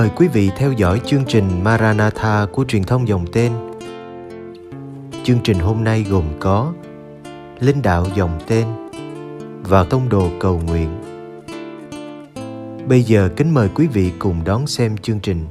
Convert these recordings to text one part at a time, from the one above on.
Mời quý vị theo dõi chương trình Maranatha của truyền thông dòng tên. Chương trình hôm nay gồm có Linh đạo dòng tên và Tông đồ cầu nguyện. Bây giờ kính mời quý vị cùng đón xem chương trình.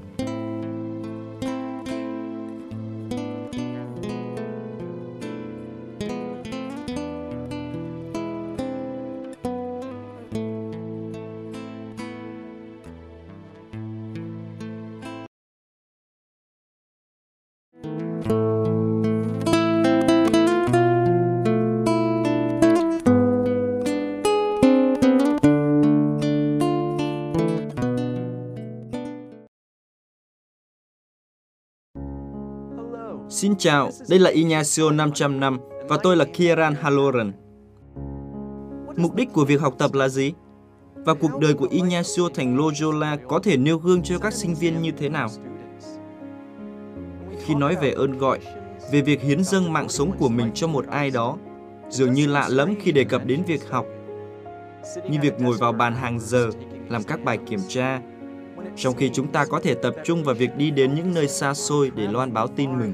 Xin chào, đây là Ignacio 500 năm và tôi là Kieran Halloran. Mục đích của việc học tập là gì? Và cuộc đời của Ignacio thành Loyola có thể nêu gương cho các sinh viên như thế nào? Khi nói về ơn gọi, về việc hiến dâng mạng sống của mình cho một ai đó, dường như lạ lẫm khi đề cập đến việc học, như việc ngồi vào bàn hàng giờ, làm các bài kiểm tra, trong khi chúng ta có thể tập trung vào việc đi đến những nơi xa xôi để loan báo tin mừng.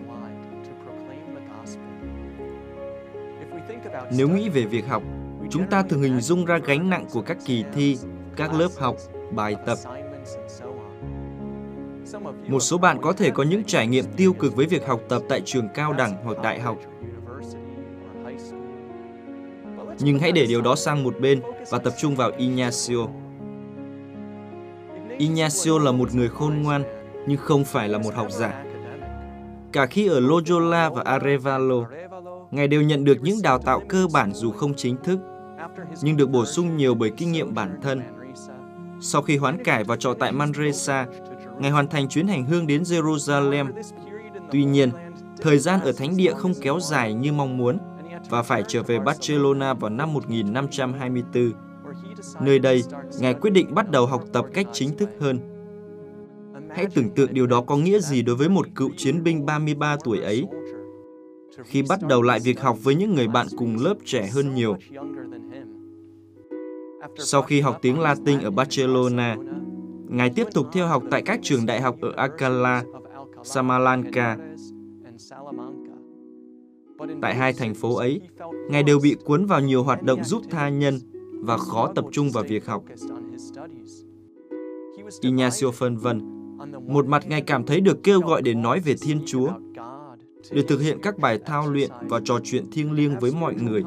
Nếu nghĩ về việc học, chúng ta thường hình dung ra gánh nặng của các kỳ thi, các lớp học, bài tập. Một số bạn có thể có những trải nghiệm tiêu cực với việc học tập tại trường cao đẳng hoặc đại học. Nhưng hãy để điều đó sang một bên và tập trung vào Ignacio. Ignacio là một người khôn ngoan, nhưng không phải là một học giả. Cả khi ở Loyola và Arevalo, Ngài đều nhận được những đào tạo cơ bản dù không chính thức, nhưng được bổ sung nhiều bởi kinh nghiệm bản thân. Sau khi hoán cải và trọ tại Manresa, Ngài hoàn thành chuyến hành hương đến Jerusalem. Tuy nhiên, thời gian ở thánh địa không kéo dài như mong muốn và phải trở về Barcelona vào năm 1524. Nơi đây, Ngài quyết định bắt đầu học tập cách chính thức hơn. Hãy tưởng tượng điều đó có nghĩa gì đối với một cựu chiến binh 33 tuổi ấy khi bắt đầu lại việc học với những người bạn cùng lớp trẻ hơn nhiều. Sau khi học tiếng Latin ở Barcelona, Ngài tiếp tục theo học tại các trường đại học ở Alcalá, Salamanca. Tại hai thành phố ấy, Ngài đều bị cuốn vào nhiều hoạt động giúp tha nhân và khó tập trung vào việc học. Ignacio phân vân, một mặt Ngài cảm thấy được kêu gọi để nói về Thiên Chúa, để thực hiện các bài thao luyện và trò chuyện thiêng liêng với mọi người.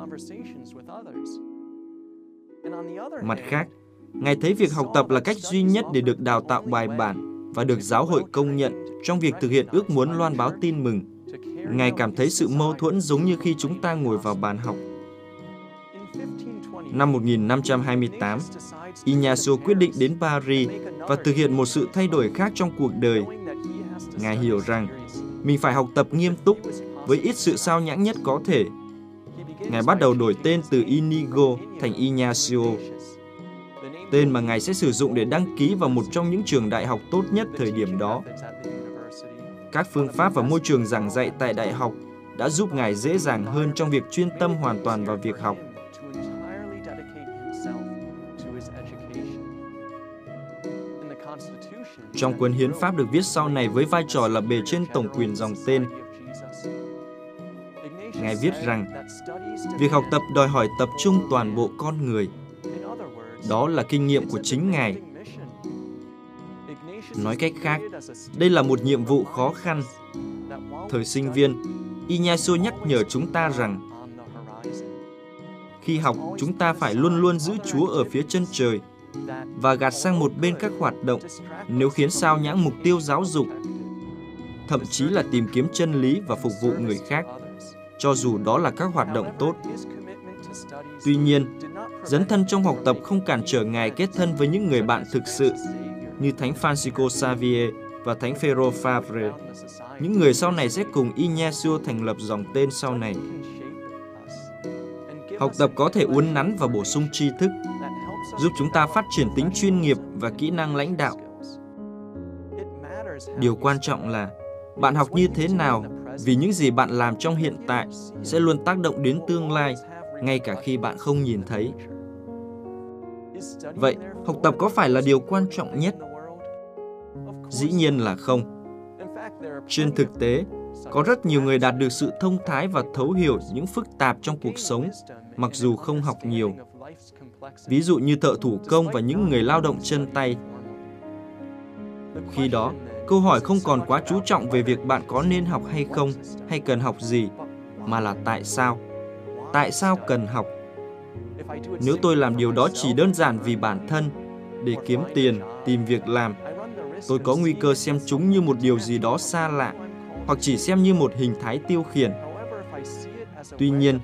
Mặt khác, Ngài thấy việc học tập là cách duy nhất để được đào tạo bài bản và được giáo hội công nhận trong việc thực hiện ước muốn loan báo tin mừng. Ngài cảm thấy sự mâu thuẫn giống như khi chúng ta ngồi vào bàn học. Năm 1528, Ignacio quyết định đến Paris và thực hiện một sự thay đổi khác trong cuộc đời. Ngài hiểu rằng mình phải học tập nghiêm túc với ít sự sao nhãng nhất có thể. Ngài bắt đầu đổi tên từ Inigo thành Ignacio, tên mà Ngài sẽ sử dụng để đăng ký vào một trong những trường đại học tốt nhất thời điểm đó. Các phương pháp và môi trường giảng dạy tại đại học đã giúp Ngài dễ dàng hơn trong việc chuyên tâm hoàn toàn vào việc học. Trong cuốn hiến pháp được viết sau này với vai trò là bề trên tổng quyền dòng tên, Ngài viết rằng, việc học tập đòi hỏi tập trung toàn bộ con người. Đó là kinh nghiệm của chính Ngài. Nói cách khác, đây là một nhiệm vụ khó khăn. Thời sinh viên, Ignacio nhắc nhở chúng ta rằng khi học, chúng ta phải luôn luôn giữ Chúa ở phía chân trời và gạt sang một bên các hoạt động nếu khiến sao nhãng mục tiêu giáo dục, thậm chí là tìm kiếm chân lý và phục vụ người khác, cho dù đó là các hoạt động tốt. Tuy nhiên, dấn thân trong học tập không cản trở Ngài kết thân với những người bạn thực sự như Thánh Francisco Xavier và Thánh Phêrô Favre, những người sau này sẽ cùng Ignacio thành lập dòng tên sau này. Học tập có thể uốn nắn và bổ sung tri thức, giúp chúng ta phát triển tính chuyên nghiệp và kỹ năng lãnh đạo. Điều quan trọng là bạn học như thế nào vì những gì bạn làm trong hiện tại sẽ luôn tác động đến tương lai ngay cả khi bạn không nhìn thấy. Vậy, học tập có phải là điều quan trọng nhất? Dĩ nhiên là không. Trên thực tế, có rất nhiều người đạt được sự thông thái và thấu hiểu những phức tạp trong cuộc sống, mặc dù không học nhiều. Ví dụ như thợ thủ công và những người lao động chân tay. Khi đó, câu hỏi không còn quá chú trọng về việc bạn có nên học hay không, hay cần học gì, mà là tại sao. Tại sao cần học? Nếu tôi làm điều đó chỉ đơn giản vì bản thân, để kiếm tiền, tìm việc làm, tôi có nguy cơ xem chúng như một điều gì đó xa lạ hoặc chỉ xem như một hình thái tiêu khiển. Tuy nhiên,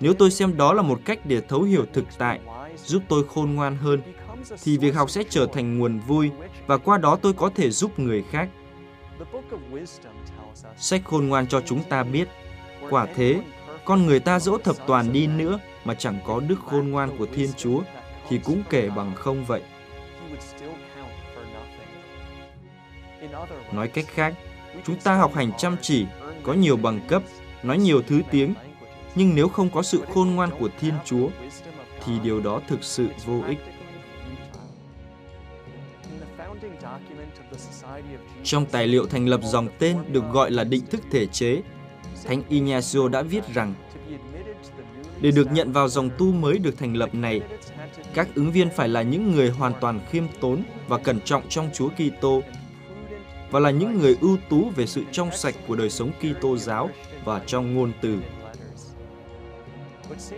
nếu tôi xem đó là một cách để thấu hiểu thực tại, giúp tôi khôn ngoan hơn, thì việc học sẽ trở thành nguồn vui và qua đó tôi có thể giúp người khác. Sách khôn ngoan cho chúng ta biết, quả thế, con người ta dỗ thập toàn đi nữa mà chẳng có đức khôn ngoan của Thiên Chúa thì cũng kể bằng không vậy. Nói cách khác, chúng ta học hành chăm chỉ, có nhiều bằng cấp, nói nhiều thứ tiếng, nhưng nếu không có sự khôn ngoan của Thiên Chúa, thì điều đó thực sự vô ích. Trong tài liệu thành lập dòng tên được gọi là định thức thể chế, Thánh Ignacio đã viết rằng để được nhận vào dòng tu mới được thành lập này, các ứng viên phải là những người hoàn toàn khiêm tốn và cẩn trọng trong Chúa Kitô và là những người ưu tú về sự trong sạch của đời sống Kitô giáo và trong ngôn từ.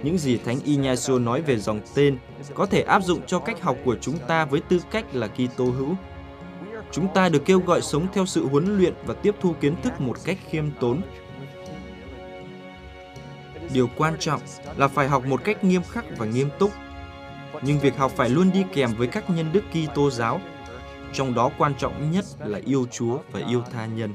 Những gì Thánh Ignacio nói về dòng tên có thể áp dụng cho cách học của chúng ta với tư cách là Kitô hữu. Chúng ta được kêu gọi sống theo sự huấn luyện và tiếp thu kiến thức một cách khiêm tốn. Điều quan trọng là phải học một cách nghiêm khắc và nghiêm túc. Nhưng việc học phải luôn đi kèm với các nhân đức Kitô giáo, trong đó quan trọng nhất là yêu Chúa và yêu tha nhân.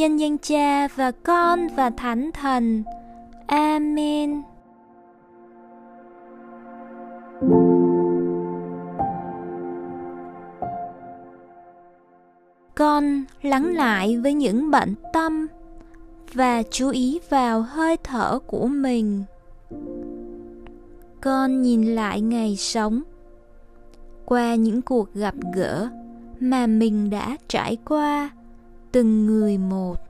Nhân danh Cha và Con và Thánh Thần. Amen. Con lắng lại với những bệnh tâm và chú ý vào hơi thở của mình con nhìn lại ngày sống qua những cuộc gặp gỡ mà mình đã trải qua từng người một.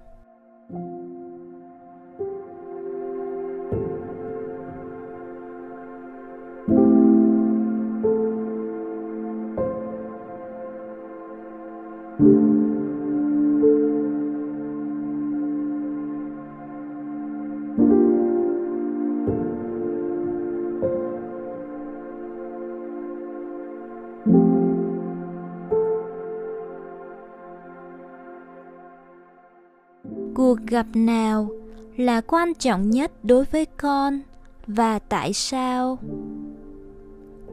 Gặp nào là quan trọng nhất đối với con và tại sao?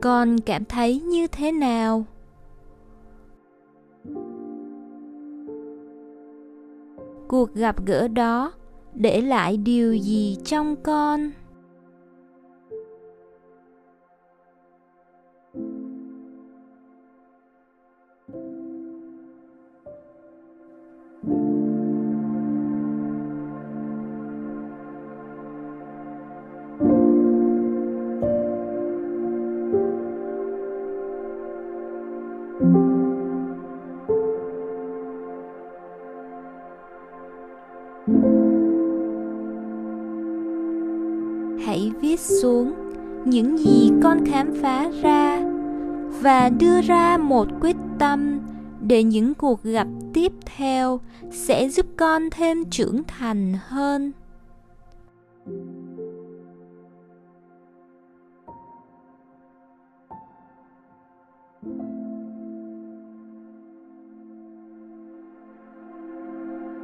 Con cảm thấy như thế nào? Cuộc gặp gỡ đó để lại điều gì trong con? xuống, những gì con khám phá ra, và đưa ra một quyết tâm để những cuộc gặp tiếp theo sẽ giúp con thêm trưởng thành hơn.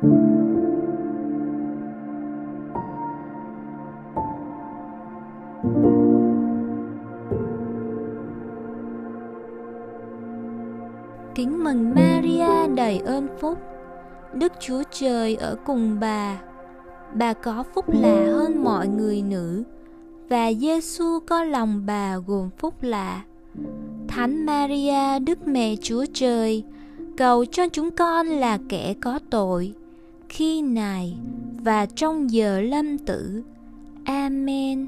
thank you mừng Maria đầy ơn phúc, Đức Chúa Trời ở cùng bà. Bà có phúc lạ hơn mọi người nữ, và Giêsu có lòng bà gồm phúc lạ. Thánh Maria, Đức Mẹ Chúa Trời, cầu cho chúng con là kẻ có tội, khi này và trong giờ lâm tử. Amen.